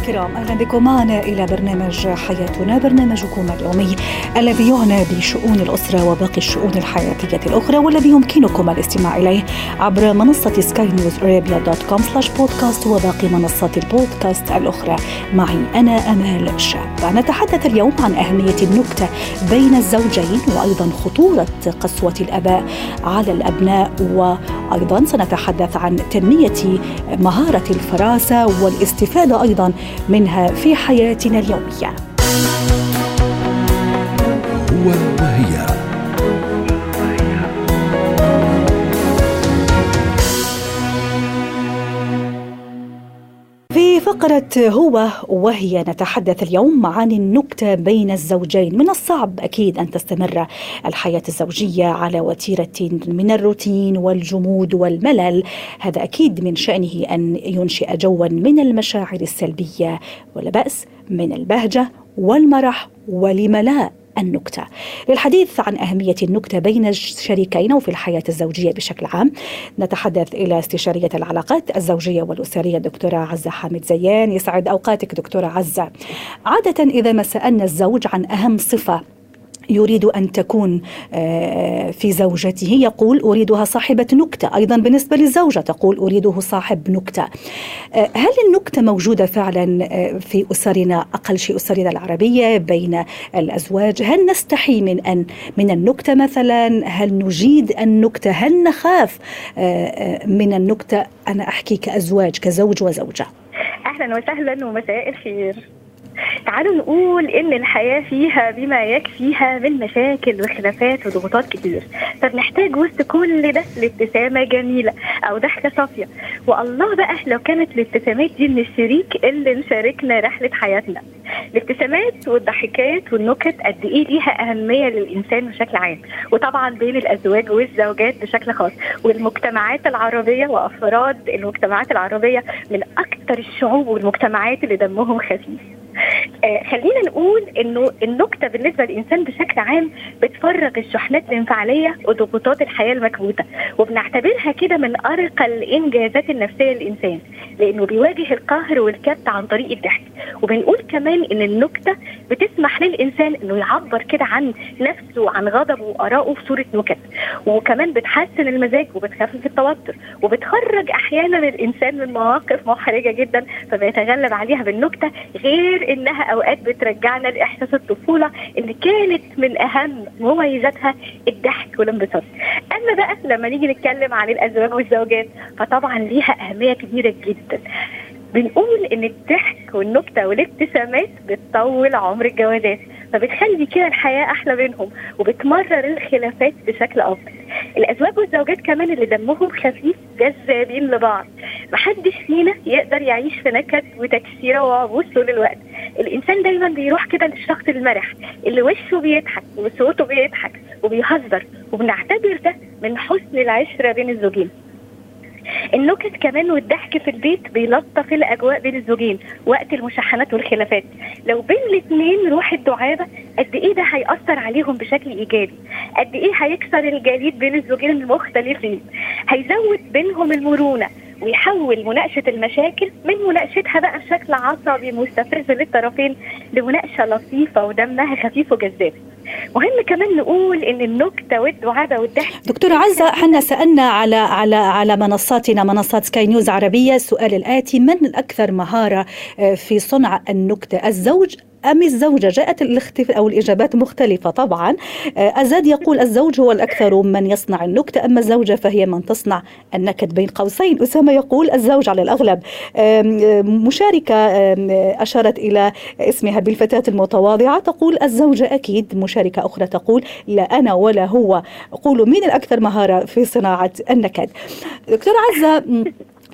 الكرام. أهلا بكم معنا إلى برنامج حياتنا برنامجكم اليومي الذي يعنى بشؤون الأسرة وباقي الشؤون الحياتية الأخرى والذي يمكنكم الاستماع إليه عبر منصة سكاي نيوز ارابيا دوت كوم slash بودكاست وباقي منصات البودكاست الأخرى. معي أنا أمال شاب. نتحدث اليوم عن أهمية النكتة بين الزوجين وأيضا خطورة قسوة الأباء على الأبناء وأيضا سنتحدث عن تنمية مهارة الفراسة والاستفادة أيضا منها في حياتنا اليومية. هو وهي فقرة هو وهي نتحدث اليوم عن النكتة بين الزوجين. من الصعب أكيد أن تستمر الحياة الزوجية على وتيرة من الروتين والجمود والملل. هذا أكيد من شأنه أن ينشئ جوا من المشاعر السلبية ولا بأس من البهجة والمرح ولم لا النكتة. للحديث عن أهمية النكتة بين الشريكين وفي الحياة الزوجية بشكل عام نتحدث إلى استشارية العلاقات الزوجية والأسرية الدكتورة عزة حامد زيان. يسعد أوقاتك دكتورة عزة. عادة إذا ما سألنا الزوج عن أهم صفة يريد أن تكون في زوجته يقول أريدها صاحبة نكتة، أيضا بالنسبة للزوجة تقول أريده صاحب نكتة. هل النكتة موجودة فعلا في أسرنا أقل شيء أسرنا العربية بين الأزواج؟ هل نستحي من أن من النكتة مثلا؟ هل نجيد النكتة؟ هل نخاف من النكتة؟ أنا أحكي كأزواج كزوج وزوجة. أهلا وسهلا ومساء الخير. تعالوا نقول إن الحياة فيها بما يكفيها من مشاكل وخلافات وضغوطات كتير. فبنحتاج وسط كل ده لابتسامة جميلة أو ضحكة صافية. والله بقى لو كانت الابتسامات دي من الشريك اللي مشاركنا رحلة حياتنا. الابتسامات والضحكات والنكت قد إيه ليها أهمية للإنسان بشكل عام. وطبعا بين الأزواج والزوجات بشكل خاص. والمجتمعات العربية وأفراد المجتمعات العربية من أكثر الشعوب والمجتمعات اللي دمهم خفيف. آه خلينا نقول إنه النكتة بالنسبة للإنسان بشكل عام بتفرغ الشحنات الانفعالية وضغوطات الحياة المكبوته وبنعتبرها كده من ارقى الإنجازات النفسية للإنسان لأنه بيواجه القهر والكبت عن طريق الضحك. وبنقول كمان إن النكتة بتسمح للإنسان إنه يعبر كده عن نفسه وعن غضبه وآرائه في صورة نكت. وكمان بتحسن المزاج وبتخفف التوتر وبتخرج أحيانا الإنسان من مواقف محرجة جدا فبيتغلب عليها بالنكتة غير انها أوقات بترجعنا لإحساس الطفولة اللي كانت من أهم مميزاتها الضحك والانبساط. أما بقى لما نيجي نتكلم عن الأزواج والزوجات فطبعا ليها أهمية كبيرة جدا. بنقول إن الضحك والنكتة والابتسامات بتطول عمر الجوازات فبتخلي كده الحياة أحلى بينهم وبتمرر الخلافات بشكل أفضل. الأزواج والزوجات كمان اللي دمهم خفيف جذابين لبعض. محدش فينا يقدر يعيش في نكد وتكسيرة وعبوس طول الوقت. الإنسان دايما بيروح كده للشخص المرح اللي وشه بيضحك وصوته بيضحك وبيهزر وبنعتبر ده من حسن العشرة بين الزوجين. النكت كمان والضحك في البيت بيلطف الأجواء بين الزوجين وقت المشاحنات والخلافات. لو بين الاثنين روح الدعابة قد إيه ده هيأثر عليهم بشكل إيجابي؟ قد إيه هيكسر الجليد بين الزوجين المختلفين؟ هيزود بينهم المرونة ويحول مناقشة المشاكل من مناقشتها بقى بشكل عصبي مستفز للطرفين لمناقشة لطيفة ودمها خفيف وجذاب. مهم كمان نقول إن النكتة والدعابه والضحك. دكتورة عزة إحنا سألنا على على على منصاتنا منصات سكاي نيوز عربية السؤال الآتي من الأكثر مهارة في صنع النكتة؟ الزوج أم الزوجة؟ جاءت الاختف أو الإجابات مختلفة طبعا. أزاد يقول الزوج هو الأكثر من يصنع النكتة أما الزوجة فهي من تصنع النكد بين قوسين. أسامة يقول الزوج على الأغلب. مشاركة أشارت إلى اسمها بالفتاة المتواضعة تقول الزوجة أكيد مشاركة أخرى تقول لا أنا ولا هو. قولوا مين الأكثر مهارة في صناعة النكد؟ دكتورة عزة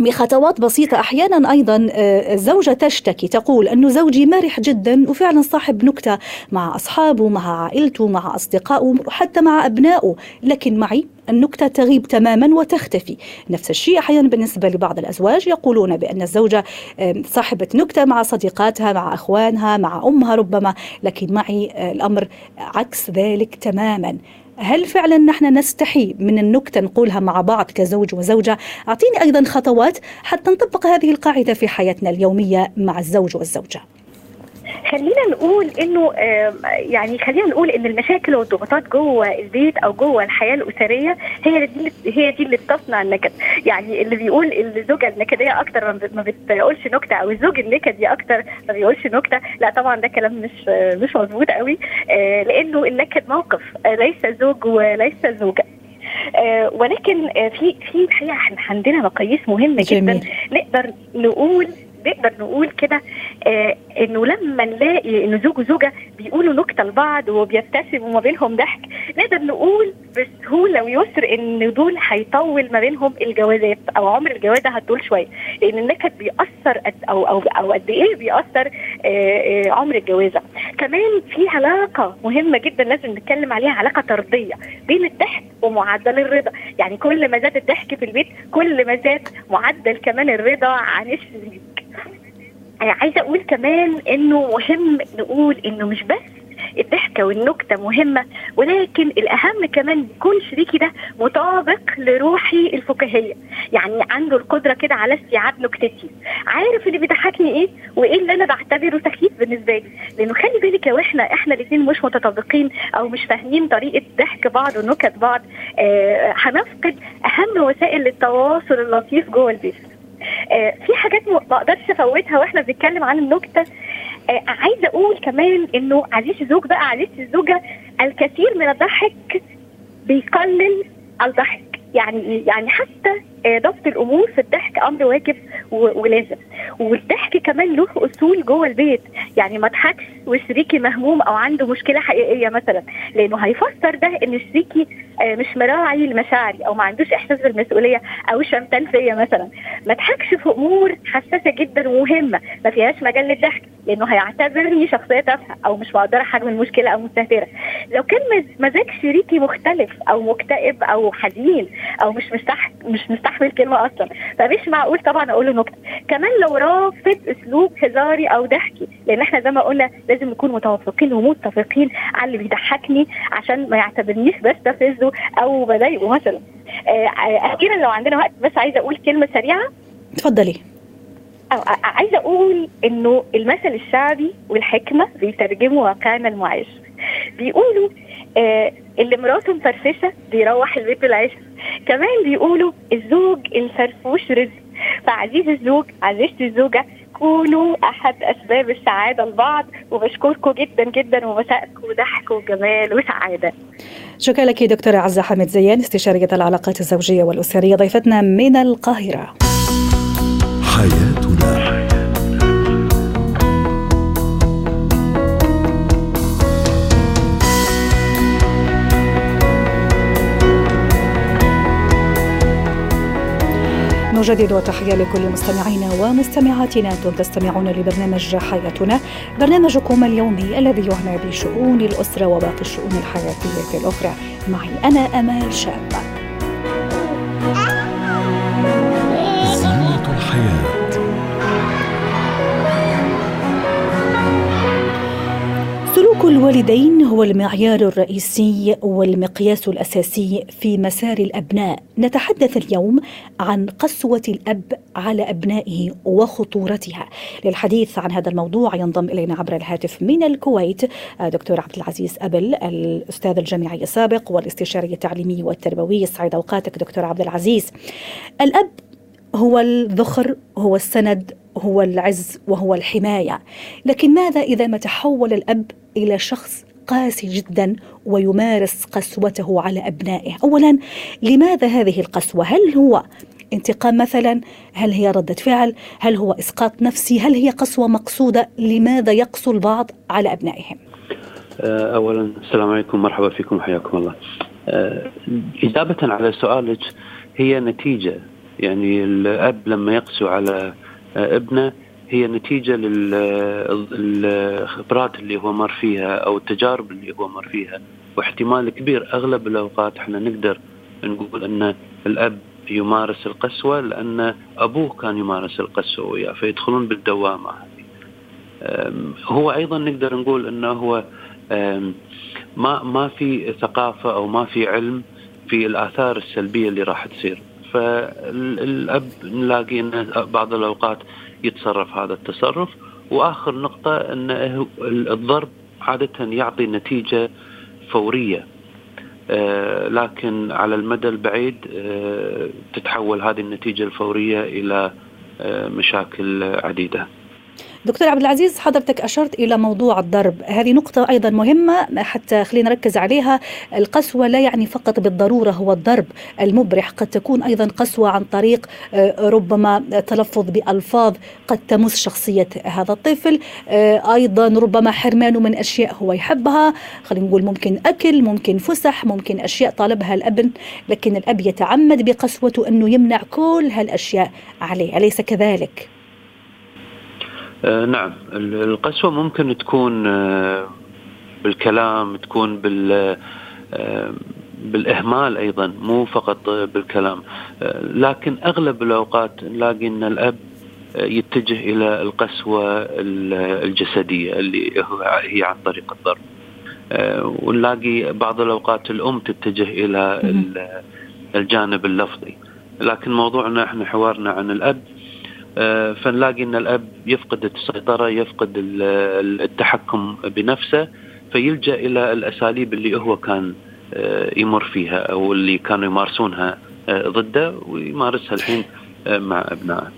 بخطوات بسيطة أحيانا أيضا آه، الزوجة تشتكي تقول أنه زوجي مرح جدا وفعلا صاحب نكتة مع أصحابه مع عائلته مع أصدقائه حتى مع أبنائه. لكن معي النكتة تغيب تماما وتختفي. نفس الشيء أحيانا بالنسبة لبعض الأزواج يقولون بأن الزوجة صاحبة نكتة مع صديقاتها مع أخوانها مع أمها ربما. لكن معي آه، الأمر عكس ذلك تماما. هل فعلا نحن نستحي من النكتة نقولها مع بعض كزوج وزوجة؟ أعطيني أيضا خطوات حتى نطبق هذه القاعدة في حياتنا اليومية مع الزوج والزوجة. خلينا نقول إنه يعني خلينا نقول إن المشاكل والضغوطات جوه البيت أو جوه الحياة الأسرية هي دي هي دي اللي بتصنع النكد. يعني اللي بيقول الزوجه النكدية أكتر ما بتقولش نكتة أو الزوج النكدي أكتر ما بيقولش نكتة لا طبعا ده كلام مش مش مظبوط قوي آه، لأنه النكد موقف آه، ليس زوج وليس زوجة. آه ولكن آه في في الحقيقة إحنا عندنا مقاييس مهمة جدا. نقدر نقول نقدر نقول كده آه إنه لما نلاقي ان زوج وزوجة بيقولوا نكتة لبعض وبيبتسموا ما بينهم ضحك نقدر نقول بسهولة ويسر إن دول هيطول ما بينهم الجوازات أو عمر الجوازة هتطول شوية. لأن النكد بيأثر أو أو أو قد إيه بيأثر آه آه عمر الجوازة. كمان في علاقة مهمة جدا لازم نتكلم عليها علاقة طردية بين الضحك ومعدل الرضا. يعني كل ما زاد الضحك في البيت كل ما زاد معدل كمان الرضا عن الشريك عايزة أقول كمان إنه مهم نقول إنه مش بس الضحكة والنكتة مهمة ولكن الأهم كمان يكون شريكي ده مطابق لروحي الفكاهية. يعني عنده القدرة كده على استيعاب نكتتي. عارف اللي بيضحكني إيه؟ وإيه اللي أنا بعتبره سخيف بالنسبة لي؟ لأنه خلي بالك لو إحنا إحنا الاثنين مش متطابقين أو مش فاهمين طريقة ضحك بعض ونكت بعض آه هنفقد أهم وسائل التواصل اللطيف جوه البيت. آه في حاجات ما أقدرش افوتها وإحنا بنتكلم عن النكتة. آه عايزة أقول كمان انه عزيزي الزوج بقى عزيزتي الزوجة الكثير من الضحك بيقلل الضحك. يعني يعني حتى ضبط الأمور في الضحك أمر واجب ولازم. والضحك كمان له أصول جوه البيت. يعني ما اضحكش وشريكي مهموم أو عنده مشكلة حقيقية مثلا. لأنه هيفسر ده إن شريكي مش مراعي لمشاعري أو ما عندوش إحساس بالمسؤولية أو شمتان فيا مثلا. ما اضحكش في أمور حساسة جدا ومهمة. ما فيهاش مجال للضحك. لأنه هيعتبرني شخصية تافهة أو مش بقدر احجم المشكلة أو مستهترة. لو كان مزاج شريكي مختلف أو مكتئب أو حزين أو مش مستح مش مستحمل كلمة أصلا. فمش معقول طبعا أقول له نكتة. كمان لو رافض أسلوب هزاري أو ضحكي لأن إحنا زي ما قلنا لازم نكون متوافقين ومتفقين على اللي بيضحكني عشان ما يعتبرنيش بستفزه أو بضايقه مثلا. أخيرا لو عندنا وقت بس عايزة أقول كلمة سريعة. اتفضلي. عايزة أقول إنه المثل الشعبي والحكمة بيترجموا واقعنا المعاش بيقولوا آه اللي مراته مفرفشة بيروح البيت بالعشاء كمان بيقولوا الزوج الفرفوش رزق. فعزيز الزوج عزيزتي الزوجة كونوا أحد أسباب السعادة لبعض. وبشكركم جدا جدا ومساءكم ضحك وجمال وسعادة. شكرا لك دكتورة عزة حمد زيان استشارية العلاقات الزوجية والأسرية ضيفتنا من القاهرة. نجدد تحية لكل مستمعينا ومستمعاتنا أنتم تستمعون لبرنامج حياتنا برنامجكم اليومي الذي يعنى بشؤون الأسرة وباقي الشؤون الحياتية الأخرى. معي أنا أمال شاب. الوالدين هو المعيار الرئيسي والمقياس الأساسي في مسار الأبناء. نتحدث اليوم عن قسوة الأب على أبنائه وخطورتها. للحديث عن هذا الموضوع ينضم إلينا عبر الهاتف من الكويت دكتور عبد العزيز أبل الأستاذ الجامعي السابق والاستشاري التعليمي والتربوي. يسعد أوقاتك دكتور عبد العزيز. الأب هو الذخر هو السند هو العز وهو الحماية. لكن ماذا إذا ما تحول الأب إلى شخص قاسي جدا ويمارس قسوته على أبنائه؟ اولا لماذا هذه القسوة؟ هل هو انتقام مثلا؟ هل هي ردة فعل؟ هل هو إسقاط نفسي؟ هل هي قسوة مقصودة؟ لماذا يقسو البعض على أبنائهم؟ أولا السلام عليكم مرحبا فيكم حياكم الله. إجابة على سؤالك هي نتيجة. يعني الأب لما يقسو على ابنه هي نتيجة للخبرات اللي هو مر فيها أو التجارب اللي هو مر فيها واحتمال كبير أغلب الأوقات إحنا نقدر نقول أن الأب يمارس القسوة لأن أبوه كان يمارس القسوة وياه فيدخلون بالدوامة هذه. هو أيضا نقدر نقول أنه هو ما ما في ثقافة أو ما في علم في الآثار السلبية اللي راح تصير فالأب نلاقي إنه بعض الأوقات يتصرف هذا التصرف وآخر نقطة إن الضرب عادة يعطي نتيجة فورية آه، لكن على المدى البعيد آه، تتحول هذه النتيجة الفورية إلى آه، مشاكل عديدة. دكتور عبد العزيز حضرتك أشرت إلى موضوع الضرب. هذه نقطة أيضا مهمة حتى خلينا نركز عليها. القسوة لا يعني فقط بالضرورة هو الضرب المبرح. قد تكون أيضا قسوة عن طريق آه، ربما تلفظ بألفاظ قد تمس شخصية هذا الطفل. آه، أيضا ربما حرمانه من أشياء هو يحبها. خلينا نقول ممكن أكل ممكن فسح ممكن أشياء طالبها الأب لكن الأب يتعمد بقسوته أنه يمنع كل هالأشياء عليه. أليس كذلك؟ آه نعم. القسوة ممكن تكون آه بالكلام تكون بال آه بالإهمال أيضا مو فقط بالكلام. لكن أغلب الأوقات نلاقي أن الأب آه، يتجه إلى القسوة الجسدية اللي هي عن طريق الضرب. ونلاقي بعض الأوقات الأم تتجه إلى الجانب اللفظي. لكن موضوعنا إحنا حوارنا عن الأب آه، فنلاقي إن الأب يفقد السيطرة يفقد التحكم بنفسه فيلجأ إلى الأساليب اللي هو كان آه، يمر فيها أو اللي كانوا يمارسونها آه، ضده ويمارسها الحين مع أبنائه.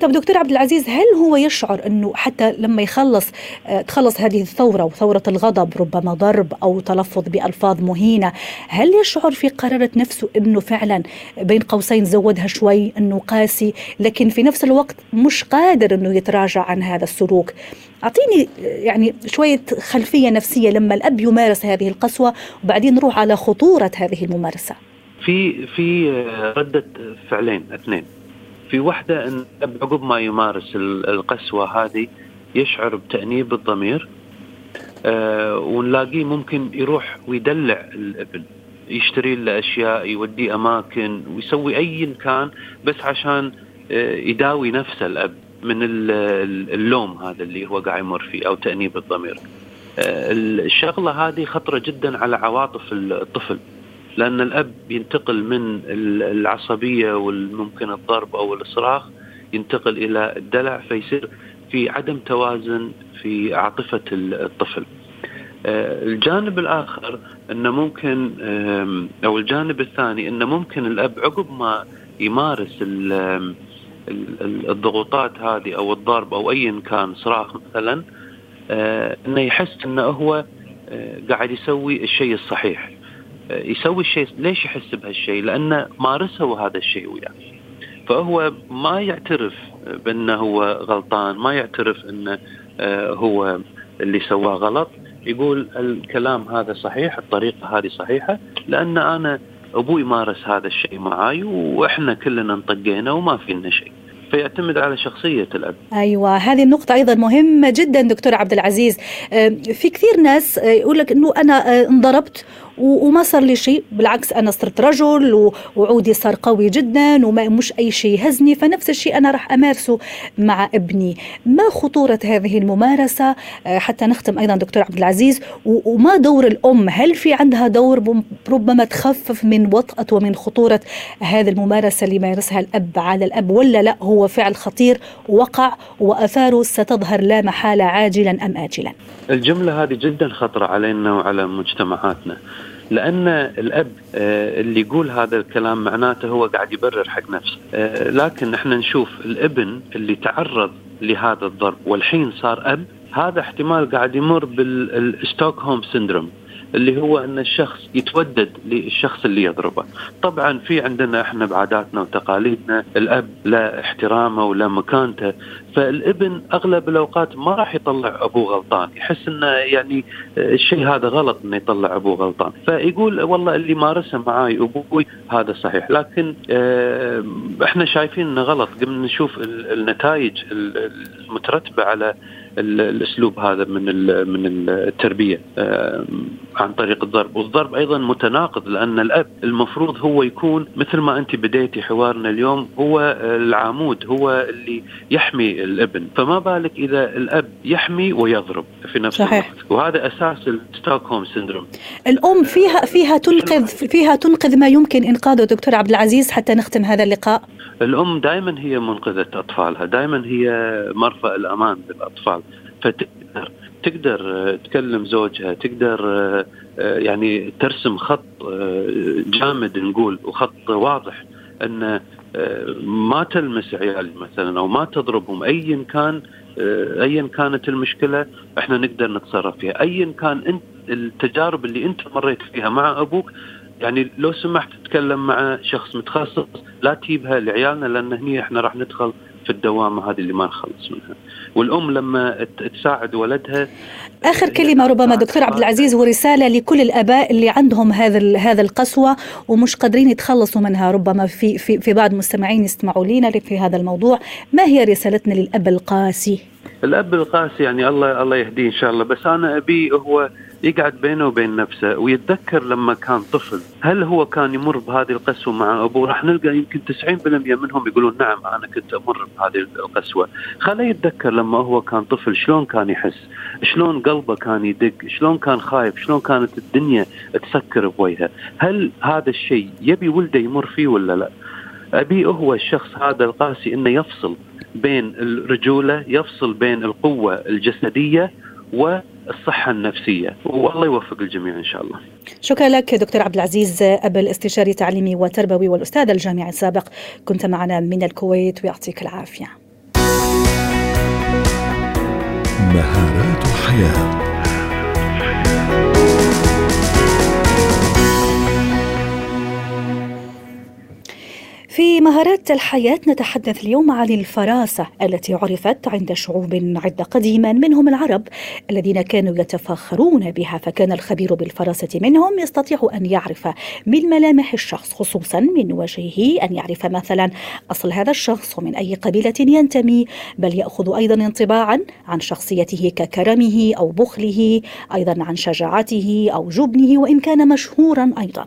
طب دكتور عبد العزيز هل هو يشعر إنه حتى لما يخلص آه، تخلص هذه الثورة وثورة الغضب ربما ضرب أو تلفظ بألفاظ مهينة هل يشعر في قرارة نفسه إنه فعلا بين قوسين زودها شوي إنه قاسي لكن في نفس الوقت مش قادر إنه يتراجع عن هذا السلوك؟ أعطيني يعني شوية خلفية نفسية لما الأب يمارس هذه القسوة وبعدين نروح على خطورة هذه الممارسة. في في ردة فعلين اثنين. في وحدة إن عقب ما يمارس القسوة هذه يشعر بتأنيب الضمير آه ونلاقيه ممكن يروح ويدلع الابن يشتري له أشياء يوديه أماكن ويسوي أي كان بس عشان آه يداوي نفسه الأب من اللوم هذا اللي هو قاعد يمر فيه أو تأنيب الضمير. آه الشغلة هذه خطرة جدا على عواطف الطفل. لأن الأب ينتقل من العصبية والممكن الضرب أو الإصراخ ينتقل إلى الدلع فيصير في عدم توازن في عاطفة الطفل. آه، الجانب الآخر أنه ممكن أو الجانب الثاني أنه ممكن الأب عقب ما يمارس الضغوطات هذه أو الضرب أو أيا كان صراخ مثلا آه، أنه يحس أنه هو آه، قاعد يسوي الشيء الصحيح. يسوي الشيء ليش يحس بهالشيء؟ لأنه مارسه هذا الشيء وياه. فهو ما يعترف بأنه هو غلطان، ما يعترف أنه آه، هو اللي سواه غلط، يقول الكلام هذا صحيح، الطريقة هذه صحيحة، لأن أنا أبوي مارس هذا الشيء معاي وإحنا كلنا انطقينا وما فينا شيء. فيعتمد على شخصية الأب أيوة هذه النقطة أيضا مهمة جدا دكتور عبد العزيز آه، في كثير ناس آه، يقول لك أنه أنا انضربت وما صار لي شيء. بالعكس أنا صرت رجل وعودي صار قوي جدا وما مش أي شيء يهزني. فنفس الشيء أنا راح أمارسه مع ابني. ما خطورة هذه الممارسة؟ آه، حتى نختم أيضا دكتور عبد العزيز. وما دور الأم؟ هل في عندها دور ربما تخفف من وطأة ومن خطورة هذه الممارسة اللي يمارسها الأب على الأب ولا لا هو فعل خطير وقع وآثاره ستظهر لا محالة عاجلا أم اجلا؟ الجملة هذه جدا خطرة علينا وعلى مجتمعاتنا. لأن الأب آه، اللي يقول هذا الكلام معناته هو قاعد يبرر حق نفسه. آه، لكن إحنا نشوف الابن اللي تعرض لهذا الضرب والحين صار أب هذا احتمال قاعد يمر بال Stockholm syndrome اللي هو أن الشخص يتودد للشخص اللي يضربه. طبعا في عندنا إحنا بعاداتنا وتقاليدنا الأب لا احترامه ولا مكانته فالابن أغلب الأوقات ما راح يطلع أبوه غلطان يحس إنه يعني الشيء هذا غلط إنه يطلع أبوه غلطان. فيقول والله اللي مارسه معاي أبوي هذا صحيح لكن آه، إحنا شايفين إنه غلط. قبل نشوف النتائج المترتبة على الأسلوب هذا من من التربية آه، عن طريق الضرب، والضرب أيضا متناقض لأن الأب المفروض هو يكون مثل ما أنت بديتي حوارنا اليوم هو العمود هو اللي يحمي الابن، فما بالك إذا الأب يحمي ويضرب في نفس صحيح. الوقت، وهذا أساس الستوكهولم سيندروم. الأم فيها فيها تنقذ فيها تنقذ ما يمكن إنقاذه دكتور عبد العزيز حتى نختم هذا اللقاء. الأم دائما هي منقذة أطفالها، دائما هي مرفأ الأمان للاطفال. فتقدر تقدر تكلم زوجها تقدر يعني ترسم خط جامد نقول وخط واضح أن ما تلمس عيالي مثلا أو ما تضربهم ايا كان ايا كانت المشكلة إحنا نقدر نتصرف فيها. ايا كان أنت التجارب اللي أنت مريت فيها مع أبوك يعني لو سمحت تتكلم مع شخص متخصص لا تجيبها لعيالنا لأن هني إحنا راح ندخل في الدوامه هذه اللي ما نخلص منها. والأم لما تساعد ولدها آخر كلمة ربما دكتور عبد العزيز ورسالة لكل الآباء اللي عندهم هذا هذا القسوة ومش قادرين يتخلصوا منها. ربما في في في بعض مستمعين يستمعوا لنا في هذا الموضوع. ما هي رسالتنا للأب القاسي؟ الأب القاسي يعني الله الله يهديه إن شاء الله. بس أنا أبي هو يقعد بينه وبين نفسه ويتذكر لما كان طفل. هل هو كان يمر بهذه القسوة مع أبوه؟ راح نلقى يمكن 90% منهم يقولون نعم أنا كنت أمر بهذه القسوة. خليه يتذكر لما هو كان طفل شلون كان يحس؟ شلون قلبه كان يدق؟ شلون كان خايف؟ شلون كانت الدنيا تسكر بوجهه؟ هل هذا الشيء يبي ولده يمر فيه ولا لا؟ أبي هو الشخص هذا القاسي أنه يفصل بين الرجولة يفصل بين القوة الجسدية والصحة النفسية. والله يوفق الجميع إن شاء الله. شكرا لك دكتور عبد العزيز أبل الاستشاري تعليمي وتربوي والأستاذ الجامعي السابق. كنت معنا من الكويت. ويعطيك العافية. مهارات حياة. في مهارات الحياة نتحدث اليوم عن الفراسة التي عرفت عند شعوب عدة قديما منهم العرب الذين كانوا يتفاخرون بها فكان الخبير بالفراسة منهم يستطيع أن يعرف من ملامح الشخص خصوصا من وجهه أن يعرف مثلا أصل هذا الشخص ومن أي قبيلة ينتمي بل يأخذ أيضا انطباعا عن شخصيته ككرمه أو بخله أيضا عن شجاعته أو جبنه وإن كان مشهورا أيضا.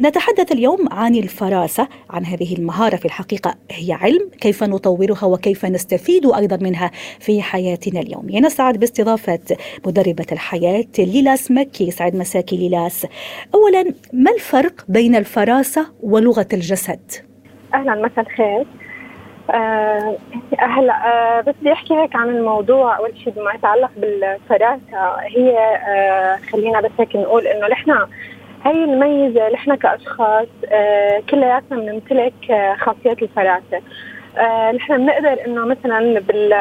نتحدث اليوم عن الفراسة عن هذه المهارة في الحقيقة هي علم كيف نطورها وكيف نستفيد أيضا منها في حياتنا اليومية. نسعد باستضافة مدربة الحياة ليلاس مكي. سعد مساكي ليلاس. أولا ما الفرق بين الفراسة ولغة الجسد؟ أهلا مساء الخير. آه هلا آه بس بدي أحكي هيك عن الموضوع. أول شيء بما يتعلق بالفراسة هي آه خلينا بس هيك نقول إنه نحن هي الميزة إحنا كأشخاص آه كلياتنا بنمتلك آه خاصيات الفراسه آه نحن بنقدر إنه مثلا بال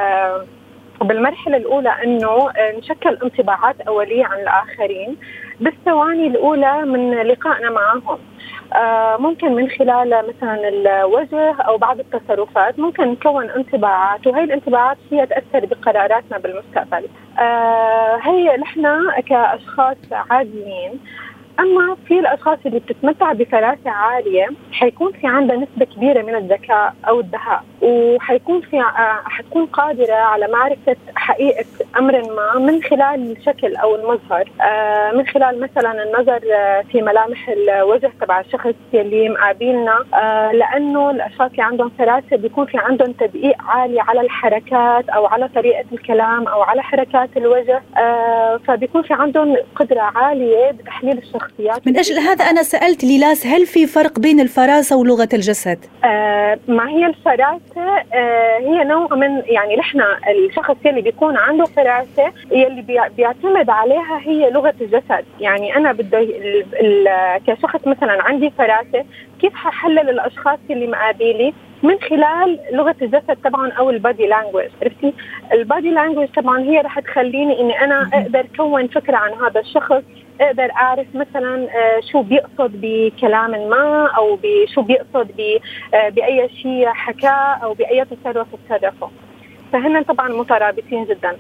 بالمرحلة الأولى أنه نشكل انطباعات أولية عن الآخرين بالثواني الأولى من لقائنا معهم آه ممكن من خلال مثلا الوجه أو بعض التصرفات ممكن نكون انطباعات وهي الانطباعات فيها تأثر بقراراتنا بالمستقبل. آه هي نحن كأشخاص عاديين أما في الأشخاص اللي بتتمتع بفراسه عالية حيكون في عندها نسبة كبيرة من الذكاء أو الدهاء وحيكون في حتكون قادرة على معرفة حقيقة أمر ما من خلال الشكل أو المظهر. آه من خلال مثلا النظر في ملامح الوجه تبع الشخص يلي مقابلنا آه لأنه الأشخاص اللي عندهم فراسه بيكون في عندهم تدقيق عالي على الحركات أو على طريقة الكلام أو على حركات الوجه. آه فبيكون في عندهم قدرة عالية بتحليل الشخص الشخصيات من أجل هذا أنا سألت ليلاس هل في فرق بين الفراسة ولغة الجسد؟ آه ما هي الفراسة؟ آه هي نوع من يعني نحن الشخص يلي بيكون عنده فراسة يلي بيعتمد عليها هي لغة الجسد. يعني أنا بدي كشخص مثلا عندي فراسة كيف ححلل الأشخاص اللي مقابلي؟ من خلال لغة الجسد طبعا أو ال body language عرفتي؟ ال body language طبعا هي رح تخليني إني أنا أقدر كون فكرة عن هذا الشخص. أقدر أعرف مثلا آه، شو بيقصد بكلام ما أو شو بيقصد آه، بأي شيء حكاه أو بأي تصرف تصرفه. فهن طبعا مترابطين جدا.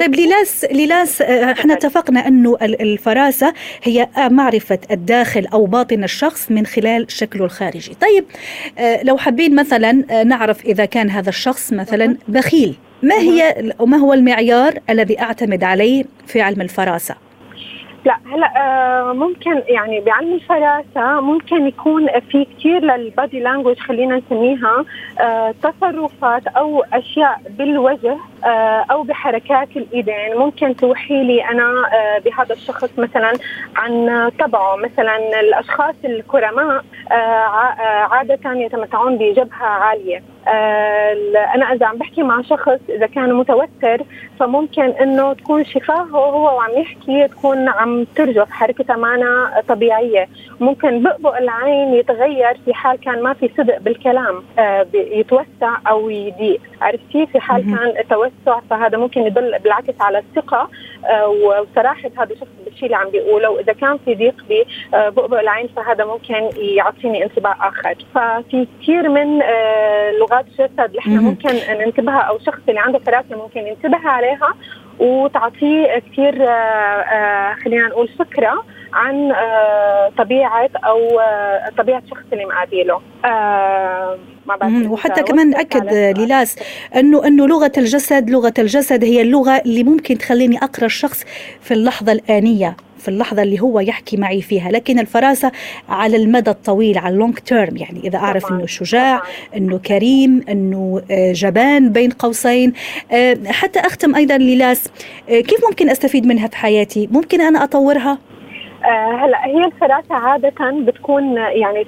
طيب ليلاس ليلاس آه، إحنا اتفقنا إنه الفراسة هي معرفة الداخل أو باطن الشخص من خلال شكله الخارجي. طيب لو حابين مثلا نعرف إذا كان هذا الشخص مثلا بخيل. ما هي ما هو المعيار الذي أعتمد عليه في علم الفراسة؟ لا هلا آه ممكن يعني بعلم الفراسه ممكن يكون في كثير للبادي لانجوج خلينا نسميها آه تصرفات أو أشياء بالوجه آه أو بحركات الإيدين. ممكن توحي لي أنا بهذا الشخص مثلا عن طبعه. مثلا الأشخاص الكرماء عادة يتمتعون بجبهة عالية. أنا إذا عم بحكي مع شخص إذا كان متوتر فممكن إنه تكون شفاهه وهو وعم يحكي تكون عم ترجف حركتها معنا طبيعية. ممكن بقبق العين يتغير في حال كان ما في صدق بالكلام آه، يتوسع أو يضيق. عرفتي في حال كان توسع فهذا ممكن يدل بالعكس على الثقة. آه، وصراحة هذا الشخص بالشيء اللي عم بيقوله وإذا كان في ضيق ببقبق العين فهذا ممكن يعطيني انطباع آخر. ففي كثير من لغات لغات الجسد اللي إحنا ممكن ننتبه أو شخص اللي عنده فراسه ممكن ينتبه عليها وتعطيه كثير آه، آه، خلينا نقول فكرة عن آه، طبيعة أو طبيعة الشخص اللي مقابله وحتى كمان ناكد ليلاس انه أنه لغة الجسد لغة الجسد هي اللغة اللي ممكن تخليني أقرأ الشخص في اللحظة الآنية في اللحظة اللي هو يحكي معي فيها. لكن الفراسة على المدى الطويل على اللونج تيرم يعني إذا أعرف أنه شجاع أنه كريم أنه آه، جبان بين قوسين. آه، حتى أختم أيضا ليلاس آه، كيف ممكن أستفيد منها في حياتي؟ ممكن أنا أطورها؟ هلا هي الفراسة عادة بتكون يعني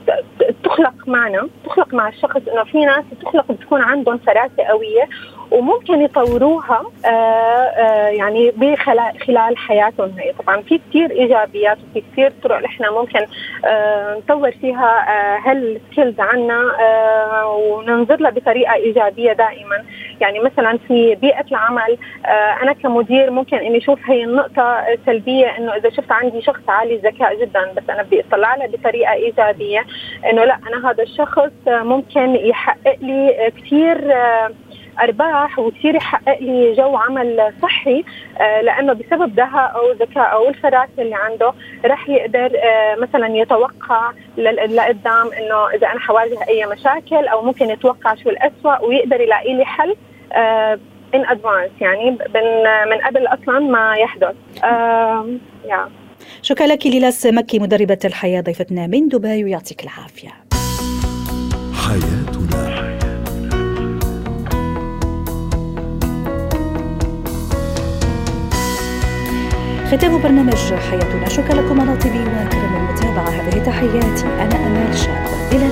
تخلق معنا تخلق مع الشخص إنه في ناس تخلق بتكون عندهم فراسة قوية وممكن يطوروها آه، آه، يعني خلال حياتهم. هي طبعا في كثير إيجابيات وفي كثير طرق إحنا ممكن آه، نطور فيها هالسكيلز عنا وننظر لها بطريقة إيجابية دائما. يعني مثلا في بيئة العمل أنا كمدير ممكن إني أشوف هي النقطة سلبيه إنه إذا شفت عندي شخص عالي الذكاء جدا بس أنا بدي أطلع له بطريقة إيجابية إنه لا أنا هذا الشخص ممكن يحقق لي كثير أرباح وتصير يحقق لي جو عمل صحي آه، لأنه بسبب دهاء أو ذكاء أو الفراسه اللي عنده رح يقدر آه، مثلا يتوقع لقدام إنه إذا أنا حواجه أي مشاكل أو ممكن يتوقع شو الاسوء ويقدر يلاقي لي حل in advance يعني من قبل أصلا ما يحدث. يا شكرا لك ليلاس مكي مدربة الحياة ضيفتنا من دبي ويعطيك العافية. حياتنا ختام برنامج حياتنا. شكرا لكم على طيب وكرم المتابعة. هذه تحياتي. أنا أمال شاب إلى